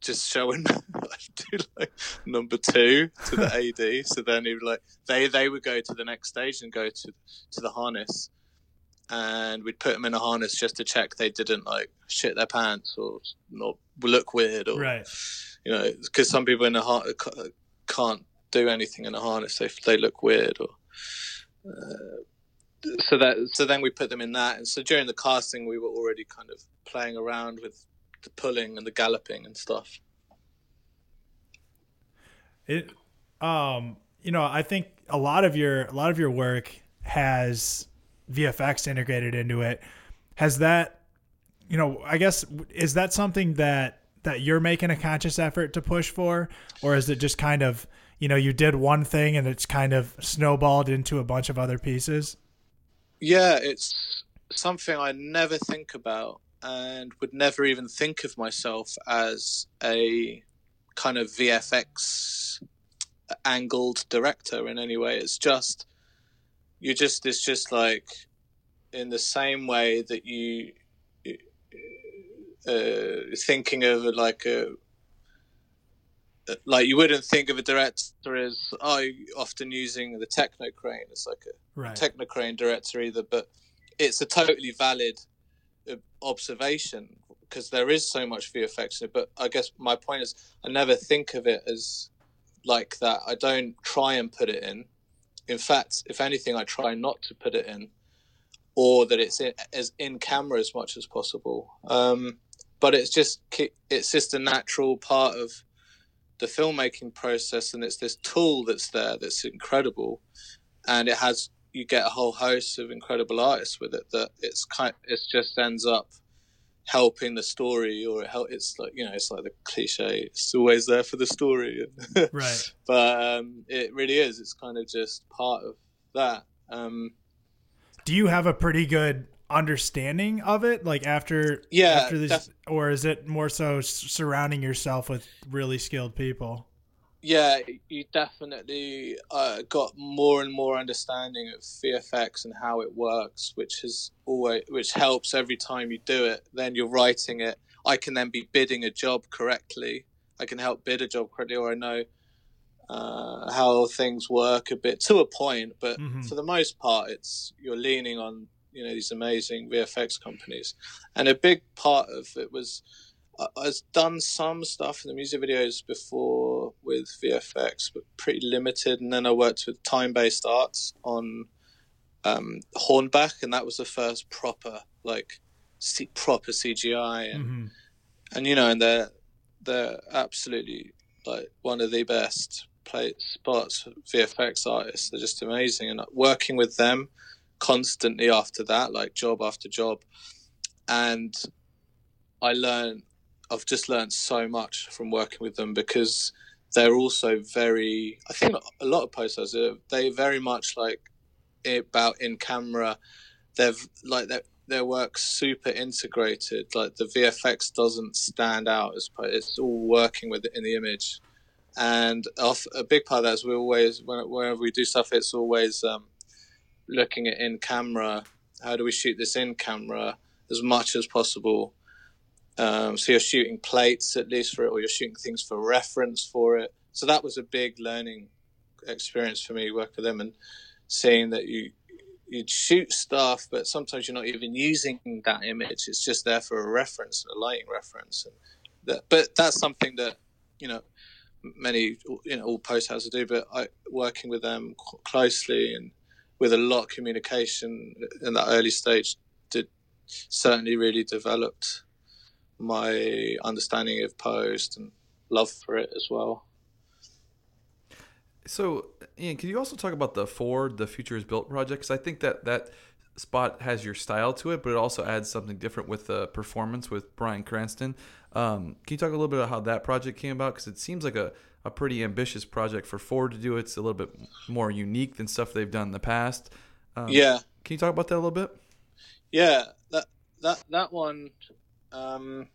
[SPEAKER 3] just showing <laughs> like number two to the <laughs> AD. so then he would like they they would go to the next stage and go to to the harness, and we'd put them in a harness just to check they didn't like shit their pants or not look weird or
[SPEAKER 1] right
[SPEAKER 3] you know, because some people in a har- can't do anything in a harness; they they look weird. Or uh, so that so then we put them in that, and so during the casting, we were already kind of playing around with the pulling and the galloping and stuff.
[SPEAKER 1] It, um, you know, I think a lot of your a lot of your work has VFX integrated into it. Has that, you know, I guess is that something that that you're making a conscious effort to push for or is it just kind of you know you did one thing and it's kind of snowballed into a bunch of other pieces
[SPEAKER 3] yeah it's something I never think about and would never even think of myself as a kind of VFX angled director in any way. It's just you just it's just like in the same way that you uh, thinking of like a like you wouldn't think of a director as oh often using the techno crane as like a
[SPEAKER 1] Right.
[SPEAKER 3] techno crane director either but it's a totally valid uh, observation because there is so much VFX in it but I guess my point is I never think of it as like that I don't try and put it in in fact if anything I try not to put it in or that it's in, as in camera as much as possible. Um, but it's just it's just a natural part of the filmmaking process and it's this tool that's there that's incredible. And it has you get a whole host of incredible artists with it that it's kind it just ends up helping the story or it help, it's like you know it's like the cliche it's always there for the story. <laughs>
[SPEAKER 1] Right.
[SPEAKER 3] but um, it really is it's kind of just part of that um,
[SPEAKER 1] Do you have a pretty good understanding of it? Like after
[SPEAKER 3] Yeah,
[SPEAKER 1] after this or is it more so surrounding yourself with really skilled people
[SPEAKER 3] yeah, you definitely uh, got more and more understanding of VFX and how it works, which has always which helps every time you do it. Then you're writing it. I can then be bidding a job correctly. I can help bid a job correctly, or I know uh, how things work a bit to a point. But
[SPEAKER 1] Mhm.
[SPEAKER 3] for the most part, it's you're leaning on you know these amazing VFX companies, and a big part of it was I've done some stuff in the music videos before with VFX, but pretty limited. And then I worked with time based arts on um, Hornbach, and that was the first proper, like, C- proper CGI. And,
[SPEAKER 1] hmm
[SPEAKER 3] and you know, and they're, they're absolutely like one of the best play spots VFX artists. They're just amazing. And working with them constantly after that, like job after job. And I learned I've just learned so much from working with them because they're also very. I think a lot of posters are they very much like about in camera. They've like their their work's super integrated. Like the VFX doesn't stand out as. It's all working with it in the image, and off, a big part of that is we always whenever we do stuff, it's always um, looking at in camera. How do we shoot this in camera as much as possible? Um, so you're shooting plates at least for it, or you're shooting things for reference for it. So that was a big learning experience for me working with them and seeing that you you'd shoot stuff, but sometimes you're not even using that image. It's just there for a reference, a lighting reference. And that, but that's something that you know many you know all post houses do. But I working with them closely and with a lot of communication in that early stage did certainly really developed my understanding of post and love for it as well.
[SPEAKER 2] So, Ian, can you also talk about the Ford, the Future is Built project? Because I think that that spot has your style to it, but it also adds something different with the performance with Bryan Cranston. Um, can you talk a little bit about how that project came about? Because it seems like a, a pretty ambitious project for Ford to do. It's a little bit more unique than stuff they've done in the past. Um,
[SPEAKER 3] yeah,
[SPEAKER 2] Can you talk about that a little bit?
[SPEAKER 3] yeah, that that that one. Um,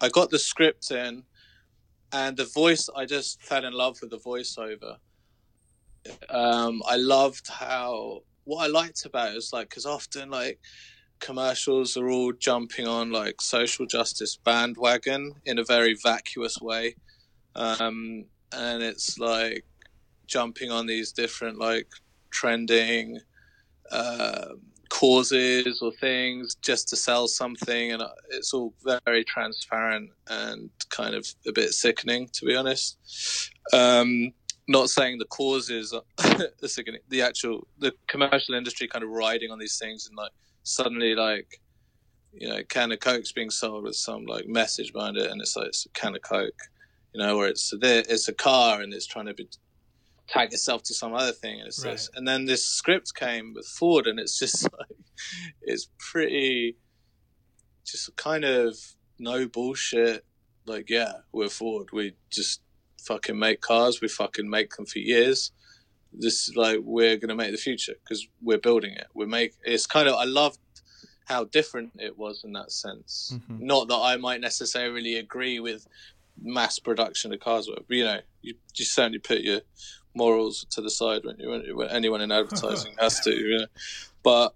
[SPEAKER 3] I got the script in, and the voice. I just fell in love with the voiceover. Um, I loved how what I liked about it is like because often like commercials are all jumping on like social justice bandwagon in a very vacuous way, um, and it's like jumping on these different like trending uh, causes or things just to sell something, and it's all very transparent and kind of a bit sickening, to be honest. Um, not saying the causes are <laughs> the sickening, the actual the commercial industry kind of riding on these things, and like suddenly like you know, can of Coke's being sold with some like message behind it, and it's like it's a can of Coke, you know, or it's a, it's a car and it's trying to be tag itself to some other thing and it's
[SPEAKER 1] Right.
[SPEAKER 3] this and then this script came with ford and it's just <laughs> like it's pretty just kind of no bullshit like yeah we're ford we just fucking make cars we fucking make them for years this is like we're gonna make the future because we're building it we make it's kind of i love how different it was in that sense. Mm-hmm. Not that I might necessarily agree with mass production of cars, but you know, you, you certainly put your morals to the side when, you, when anyone in advertising <laughs> has to. You know? But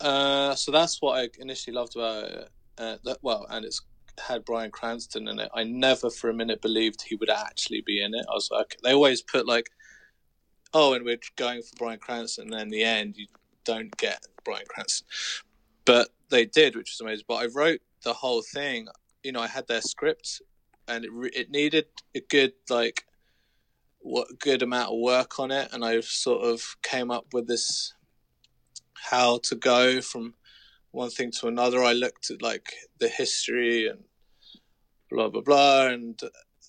[SPEAKER 3] uh, so that's what I initially loved about it. Uh, that, well, and it's had Bryan Cranston in it. I never for a minute believed he would actually be in it. I was like, they always put like, oh, and we're going for Bryan Cranston, and then in the end you don't get Bryan Cranston, but they did, which was amazing. But I wrote the whole thing. You know, I had their script, and it it needed a good like what good amount of work on it, and I sort of came up with this how to go from one thing to another. I looked at like the history and blah blah blah, and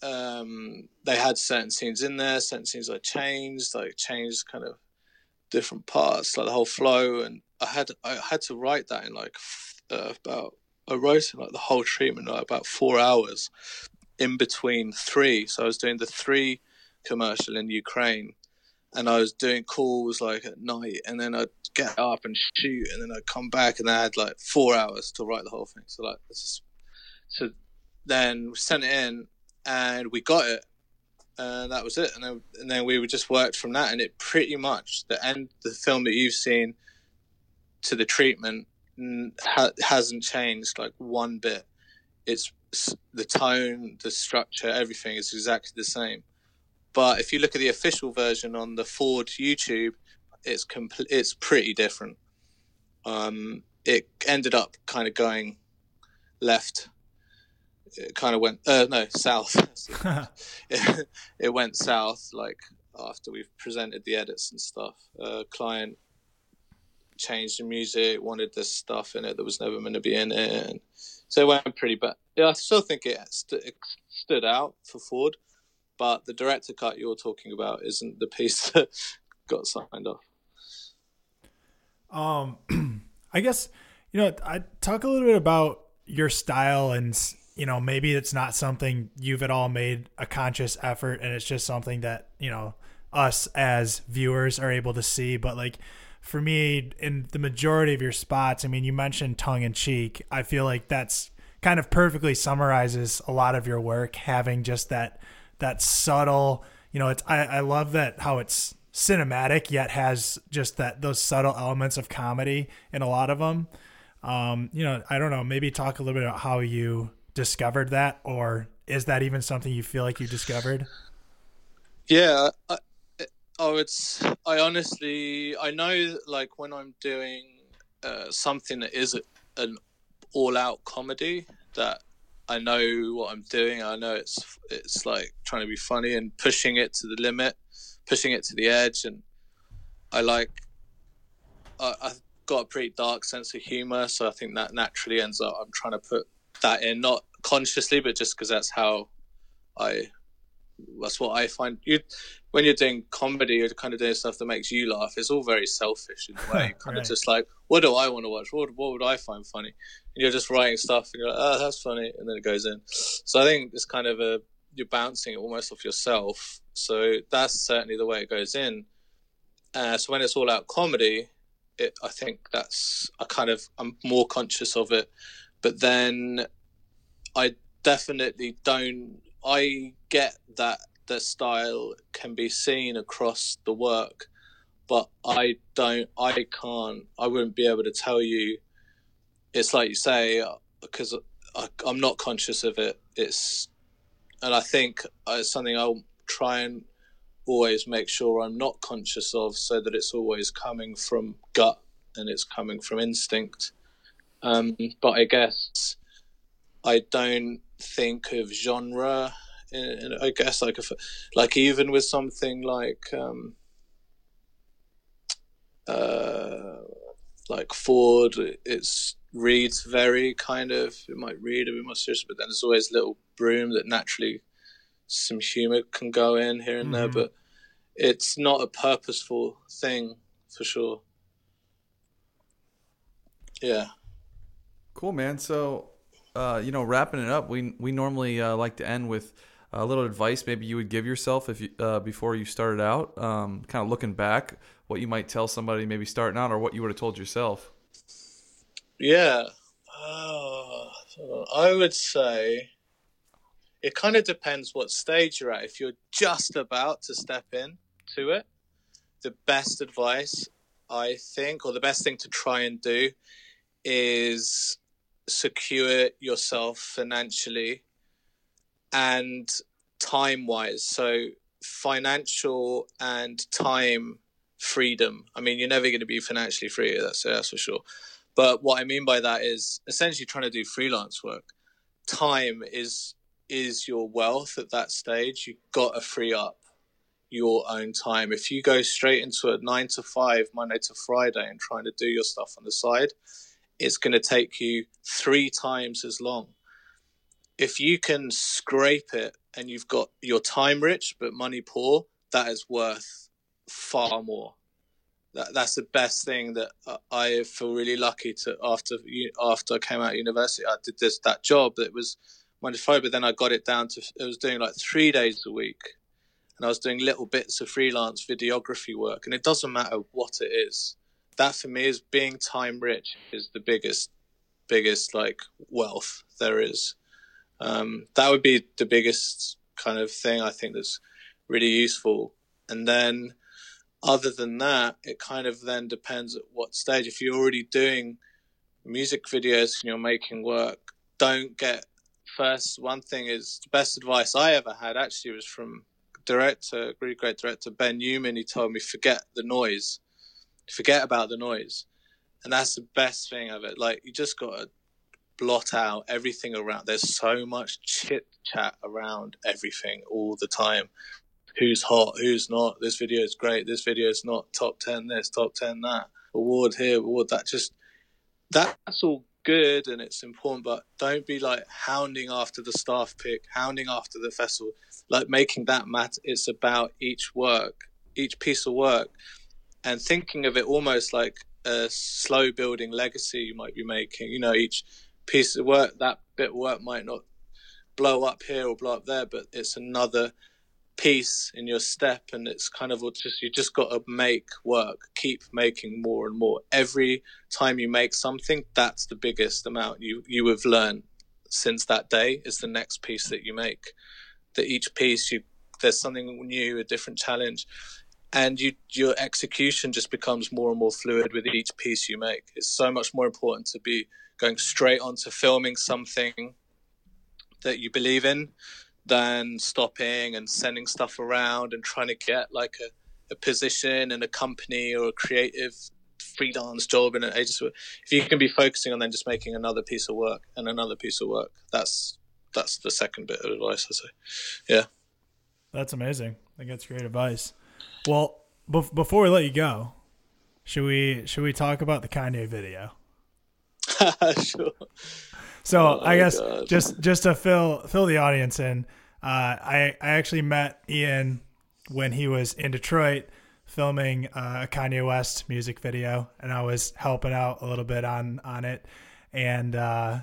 [SPEAKER 3] um, they had certain scenes in there, certain scenes I changed, like changed kind of different parts, like the whole flow, and I had I had to write that in like uh, about I wrote in like the whole treatment like about four hours in between three. So I was doing the three commercial in Ukraine, and I was doing calls like at night, and then I'd get up and shoot, and then I'd come back, and I had like four hours to write the whole thing. So like, just, so then we sent it in, and we got it, and that was it. And then and then we just worked from that, and it pretty much the end, the film that you've seen, to the treatment ha- hasn't changed like one bit. It's the tone, the structure, everything is exactly the same but if you look at the official version on the Ford YouTube, it's complete. It's pretty different. Um, it ended up kind of going left. It kind of went uh, no south. it, <laughs> <laughs> it, went south like after we've presented the edits and stuff. Uh, client changed the music, wanted this stuff in it that was never meant to be in it, and so it went pretty bad. Yeah, I still think it, st- it stood out for Ford but the director cut you're talking about isn't the piece <laughs> that got signed off.
[SPEAKER 1] Um, <clears throat> I guess you know I talk a little bit about your style and you know maybe it's not something you've at all made a conscious effort and it's just something that you know us as viewers are able to see but like for me in the majority of your spots i mean you mentioned tongue in cheek i feel like that's kind of perfectly summarizes a lot of your work having just that that subtle, you know, it's I, I love that how it's cinematic yet has just that those subtle elements of comedy in a lot of them. Um, you know, I don't know, maybe talk a little bit about how you discovered that or is that even something you feel like you discovered?
[SPEAKER 3] Yeah, I, oh, it's I honestly I know like when I'm doing uh, something that is an all-out comedy that I know what I'm doing. I know it's it's like trying to be funny and pushing it to the limit, pushing it to the edge, and I like. I, I've got a pretty dark sense of humor, so I think that naturally ends up. I'm trying to put that in, not consciously, but just because that's how I. That's what I find. You when you're doing comedy, you're kind of doing stuff that makes you laugh. It's all very selfish in a way. <laughs> kind right. of just like, what do I want to watch? What what would I find funny? And you're just writing stuff, and you're like, oh, that's funny, and then it goes in. So I think it's kind of a you're bouncing it almost off yourself. So that's certainly the way it goes in. Uh, so when it's all out comedy, it, I think that's I kind of I'm more conscious of it. But then I definitely don't. I get that the style can be seen across the work, but I don't, I can't, I wouldn't be able to tell you. It's like you say, because I, am not conscious of it. It's, and I think it's something I'll try and always make sure I'm not conscious of so that it's always coming from gut and it's coming from instinct. Um, but I guess I don't think of genre and I guess like if like even with something like um, uh, like Ford, it's reads very kind of it might read a bit more serious, but then there's always little broom that naturally some humor can go in here and mm-hmm. there, but it's not a purposeful thing for sure. Yeah.
[SPEAKER 2] Cool, man. So, uh, you know, wrapping it up, we we normally uh, like to end with a little advice maybe you would give yourself if you, uh, before you started out, um, kind of looking back, what you might tell somebody maybe starting out, or what you would have told yourself?
[SPEAKER 3] Yeah. Uh, I would say it kind of depends what stage you're at. If you're just about to step in to it, the best advice I think, or the best thing to try and do, is secure yourself financially and time wise. So, financial and time freedom. I mean, you're never going to be financially free, that's, that's for sure. But what I mean by that is essentially trying to do freelance work. Time is is your wealth at that stage. You've got to free up your own time. If you go straight into a nine to five, Monday to Friday, and trying to do your stuff on the side, it's going to take you three times as long. If you can scrape it and you've got your time rich but money poor, that is worth far more. That, that's the best thing that I feel really lucky to after after I came out of university. I did this that job that was Monday then I got it down to I was doing like three days a week, and I was doing little bits of freelance videography work, and it doesn't matter what it is. That for me is being time rich is the biggest biggest like wealth there is. Um, that would be the biggest kind of thing I think that's really useful. And then other than that, it kind of then depends at what stage. If you're already doing music videos and you're making work, don't get first. One thing is the best advice I ever had actually was from director, really great director Ben Newman. He told me forget the noise, forget about the noise, and that's the best thing of it. Like you just got to blot out everything around. There's so much chit chat around everything all the time who's hot, who's not. This video is great. This video is not top ten. This top ten that award here, award that. Just that's all good and it's important, but don't be like hounding after the staff pick, hounding after the festival, like making that matter. It's about each work, each piece of work, and thinking of it almost like a slow building legacy you might be making. You know, each piece of work, that bit of work might not blow up here or blow up there, but it's another piece in your step and it's kind of just you just got to make work keep making more and more. Every time you make something that's the biggest amount you you have learned since that day is the next piece that you make. That each piece you there's something new a different challenge and you your execution just becomes more and more fluid with each piece you make it's so much more important to be going straight on to filming something that you believe in than stopping and sending stuff around and trying to get like a, a position in a company or a creative freelance job in an agency. If you can be focusing on then just making another piece of work and another piece of work, that's that's the second bit of advice I say. Yeah,
[SPEAKER 1] that's amazing. I think that's great advice. Well, be- before we let you go, should we should we talk about the Kanye video? <laughs>
[SPEAKER 3] sure.
[SPEAKER 1] So oh I guess God. just just to fill fill the audience in, uh, I I actually met Ian when he was in Detroit filming uh, a Kanye West music video, and I was helping out a little bit on on it. And uh,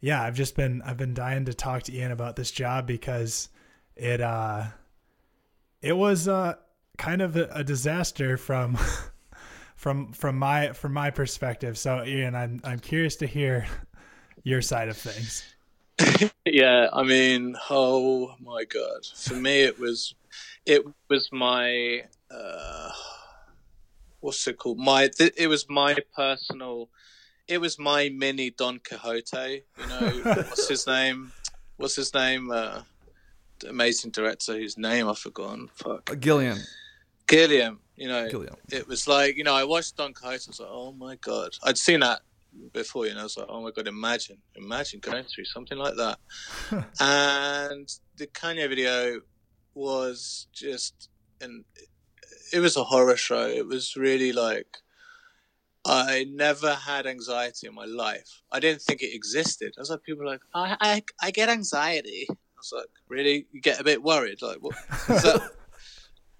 [SPEAKER 1] yeah, I've just been I've been dying to talk to Ian about this job because it uh it was uh kind of a, a disaster from <laughs> from from my from my perspective. So Ian, I'm I'm curious to hear your side of things. <laughs>
[SPEAKER 3] yeah, I mean, oh my god. For me, it was, it was my, uh, what's it called? My, th- it was my personal, it was my mini Don Quixote. You know, <laughs> what's his name? What's his name? Uh, amazing director whose name I've forgotten. Fuck.
[SPEAKER 2] Uh, Gilliam.
[SPEAKER 3] You know, Gilliam. it was like you know, I watched Don Quixote. I was like, oh my god, I'd seen that before, you know, I was like, oh my god, imagine, imagine going through something like that. <laughs> and the Kanye video was just, and it was a horror show. It was really like, I never had anxiety in my life. I didn't think it existed. I was like, people like, I, I, I get anxiety. I was like, really? You get a bit worried? Like, what? Is that, <laughs>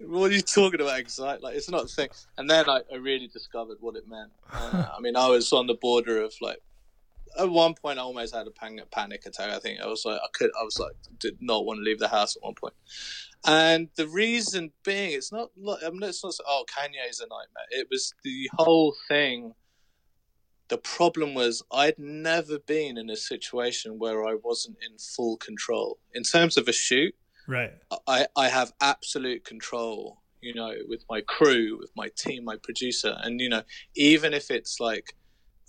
[SPEAKER 3] what are you talking about anxiety? Like, it's not a thing. And then I, I really discovered what it meant. Uh, <laughs> I mean, I was on the border of like, at one point, I almost had a panic, panic attack. I think I was like, I could, I was like, did not want to leave the house at one point. And the reason being, it's not, I mean, it's not, oh, Kanye is a nightmare. It was the whole thing the problem was I'd never been in a situation where I wasn't in full control. In terms of a shoot,
[SPEAKER 1] right.
[SPEAKER 3] I, I have absolute control, you know, with my crew, with my team, my producer. And, you know, even if it's like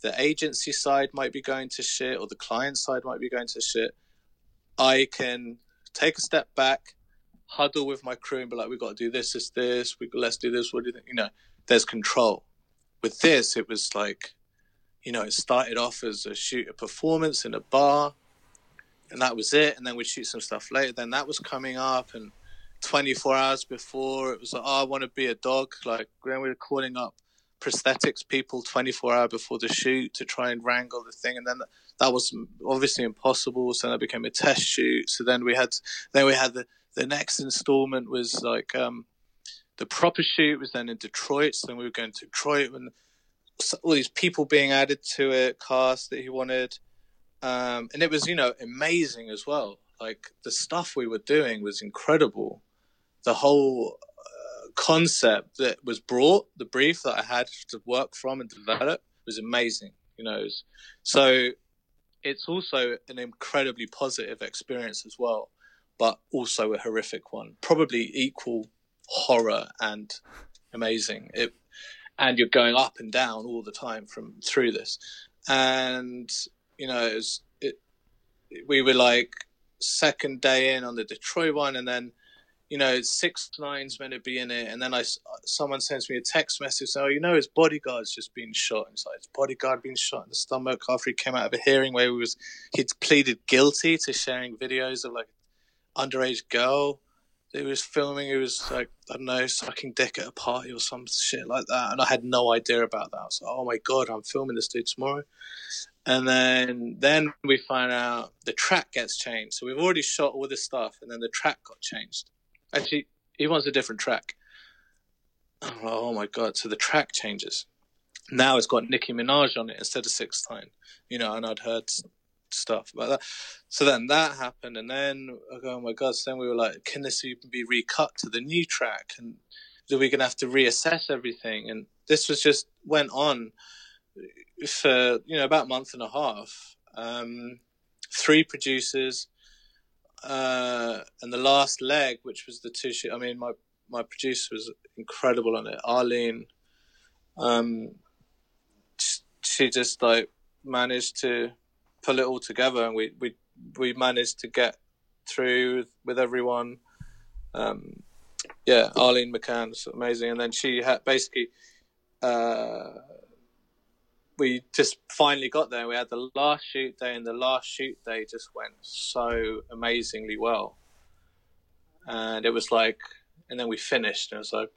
[SPEAKER 3] the agency side might be going to shit or the client side might be going to shit, I can take a step back, huddle with my crew and be like, we've got to do this, this, this, we let's do this, what do you think? You know, there's control. With this, it was like, you know, it started off as a shoot a performance in a bar, and that was it. And then we'd shoot some stuff later. Then that was coming up, and 24 hours before, it was like, oh, I want to be a dog. Like when we were calling up prosthetics people 24 hours before the shoot to try and wrangle the thing, and then that was obviously impossible. So then that became a test shoot. So then we had, then we had the the next installment was like um, the proper shoot was then in Detroit. So then we were going to Detroit and all these people being added to it, cast that he wanted, um, and it was you know amazing as well. Like the stuff we were doing was incredible. The whole uh, concept that was brought, the brief that I had to work from and develop was amazing. You know, so it's also an incredibly positive experience as well, but also a horrific one. Probably equal horror and amazing. It and you're going up and down all the time from through this. And you know, it, was, it we were like second day in on the Detroit one, and then you know six lines meant to be in it, and then I someone sends me a text message, saying, oh, you know, his bodyguard's just been shot. And it's like his bodyguard being shot in the stomach after he came out of a hearing where he was he'd pleaded guilty to sharing videos of like underage girl he was filming. He was like, I don't know, sucking dick at a party or some shit like that. And I had no idea about that. I was like, oh my God, I'm filming this dude tomorrow. And then, then we find out the track gets changed. So we've already shot all this stuff, and then the track got changed. Actually, he wants a different track. Oh my God. So the track changes. Now it's got Nicki Minaj on it instead of Six Nine. You know, and I'd heard stuff about that. So then that happened, and then oh my god! So then we were like, can this even be recut to the new track? And are we gonna have to reassess everything? And this was just went on for you know about a month and a half. Um, three producers, uh, and the last leg, which was the two. shoot. I mean, my my producer was incredible on it. Arlene, um, she just like managed to pull it all together, and we we we managed to get through with everyone. Um, yeah, Arlene McCann's amazing, and then she had basically. Uh, we just finally got there. We had the last shoot day, and the last shoot day just went so amazingly well. And it was like, and then we finished, and it was like,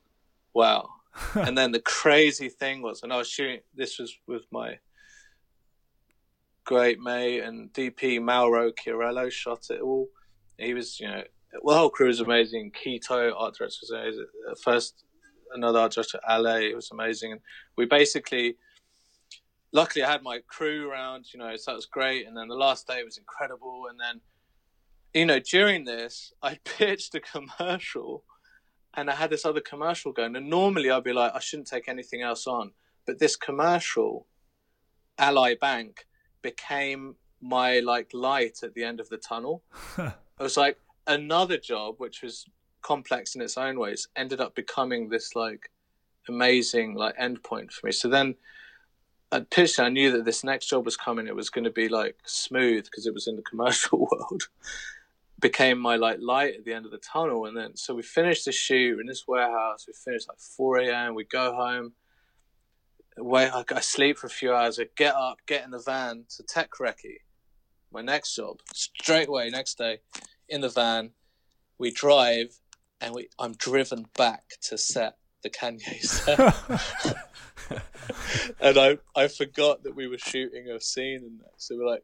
[SPEAKER 3] wow. <laughs> and then the crazy thing was, and I was shooting. This was with my great mate and DP Mauro Chiarello shot it all. He was, you know, well, the whole crew was amazing. Keto, art director, was amazing. First, another art director, Ale, it was amazing. And we basically, luckily, I had my crew around, you know, so that was great. And then the last day was incredible. And then, you know, during this, I <laughs> pitched a commercial and I had this other commercial going. And normally I'd be like, I shouldn't take anything else on. But this commercial, Ally Bank, became my like light at the end of the tunnel. <laughs> it was like another job, which was complex in its own ways, ended up becoming this like amazing like endpoint for me. So then at pitched, I knew that this next job was coming. It was going to be like smooth because it was in the commercial <laughs> world. Became my like light at the end of the tunnel, and then so we finished the shoot in this warehouse. We finished like four a.m. We go home wait, I, I sleep for a few hours. I get up, get in the van to Tech Recce, my next job. Straight away, next day, in the van, we drive, and we I'm driven back to set the Kanye set. <laughs> <laughs> and I I forgot that we were shooting a scene in. So we're like,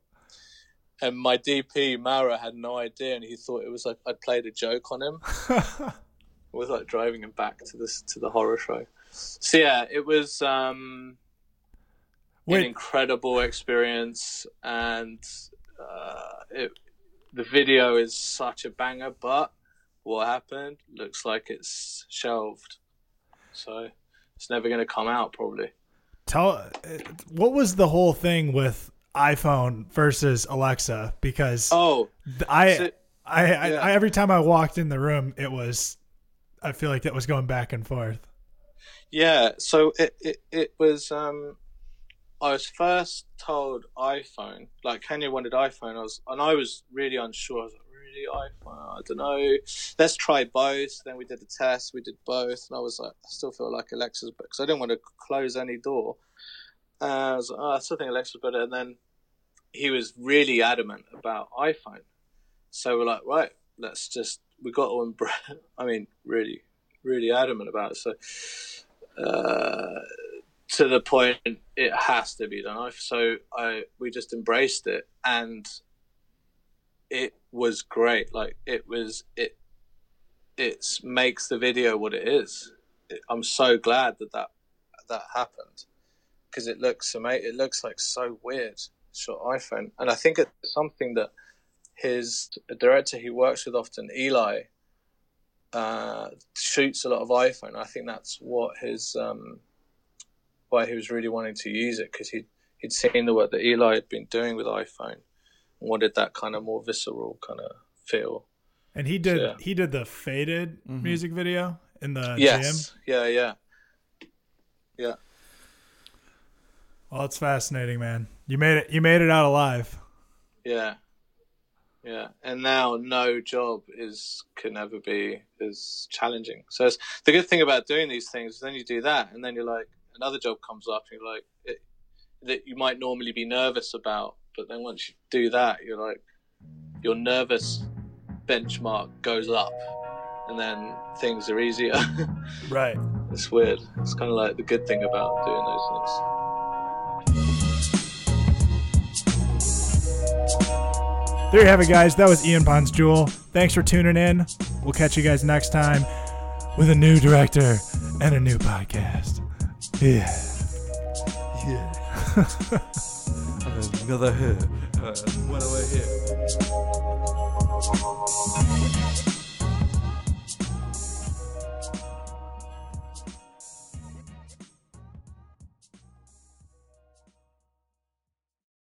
[SPEAKER 3] and my DP Mauro had no idea, and he thought it was like I'd played a joke on him. <laughs> it was like driving him back to this to the horror show. So yeah, it was um, an incredible experience, and uh, it, the video is such a banger. But what happened looks like it's shelved, so it's never going to come out probably.
[SPEAKER 1] tell uh, what was the whole thing with iPhone versus Alexa? Because
[SPEAKER 3] Oh,
[SPEAKER 1] I,
[SPEAKER 3] so-
[SPEAKER 1] I, I,
[SPEAKER 3] yeah.
[SPEAKER 1] I, every time I walked in the room, it was, I feel like it was going back and forth.
[SPEAKER 3] Yeah, so it, it, it was um I was first told iPhone, like Kanye wanted iPhone, I was and I was really unsure. I was iPhone? I don't know. Let's try both. Then we did the test, we did both, and I was like, I still feel like Alexa's because I didn't want to close any door. Uh, I was like, oh, I still think Alexa's better. And then he was really adamant about iPhone. So we're like, right, let's just we got to embrace. <laughs> I mean, really, really adamant about it. So uh, to the point it has to be done. So I we just embraced it, and it was great. Like it was it it makes the video what it is. It, I'm so glad that that that happened because it looks amazing. It looks like so weird shot iPhone, and I think it's something that his director he works with often, Eli, uh, shoots a lot of iPhone. I think that's what his um, why he was really wanting to use it because he he'd seen the work that Eli had been doing with iPhone wanted that kind of more visceral kind of feel.
[SPEAKER 1] And he did,
[SPEAKER 3] Yeah.
[SPEAKER 1] he did the faded
[SPEAKER 2] Mhm.
[SPEAKER 1] music video in the gym.
[SPEAKER 3] yeah, yeah, yeah.
[SPEAKER 1] Well, it's fascinating, man. You made it. You made it out alive.
[SPEAKER 3] Yeah. Yeah. And now no job is can ever be as challenging. So it's, the good thing about doing these things is then you do that and then you're like another job comes up and you're like it, that you might normally be nervous about, but then once you do that you're like your nervous benchmark goes up and then things are easier. <laughs>
[SPEAKER 1] Right.
[SPEAKER 3] it's weird. It's kind of like the good thing about doing those things.
[SPEAKER 1] There you have it, guys. That was Ian Pons Jewell. Thanks for tuning in. We'll catch you guys next time with a new director and a new podcast. Yeah.
[SPEAKER 2] Yeah. <laughs> another here, here.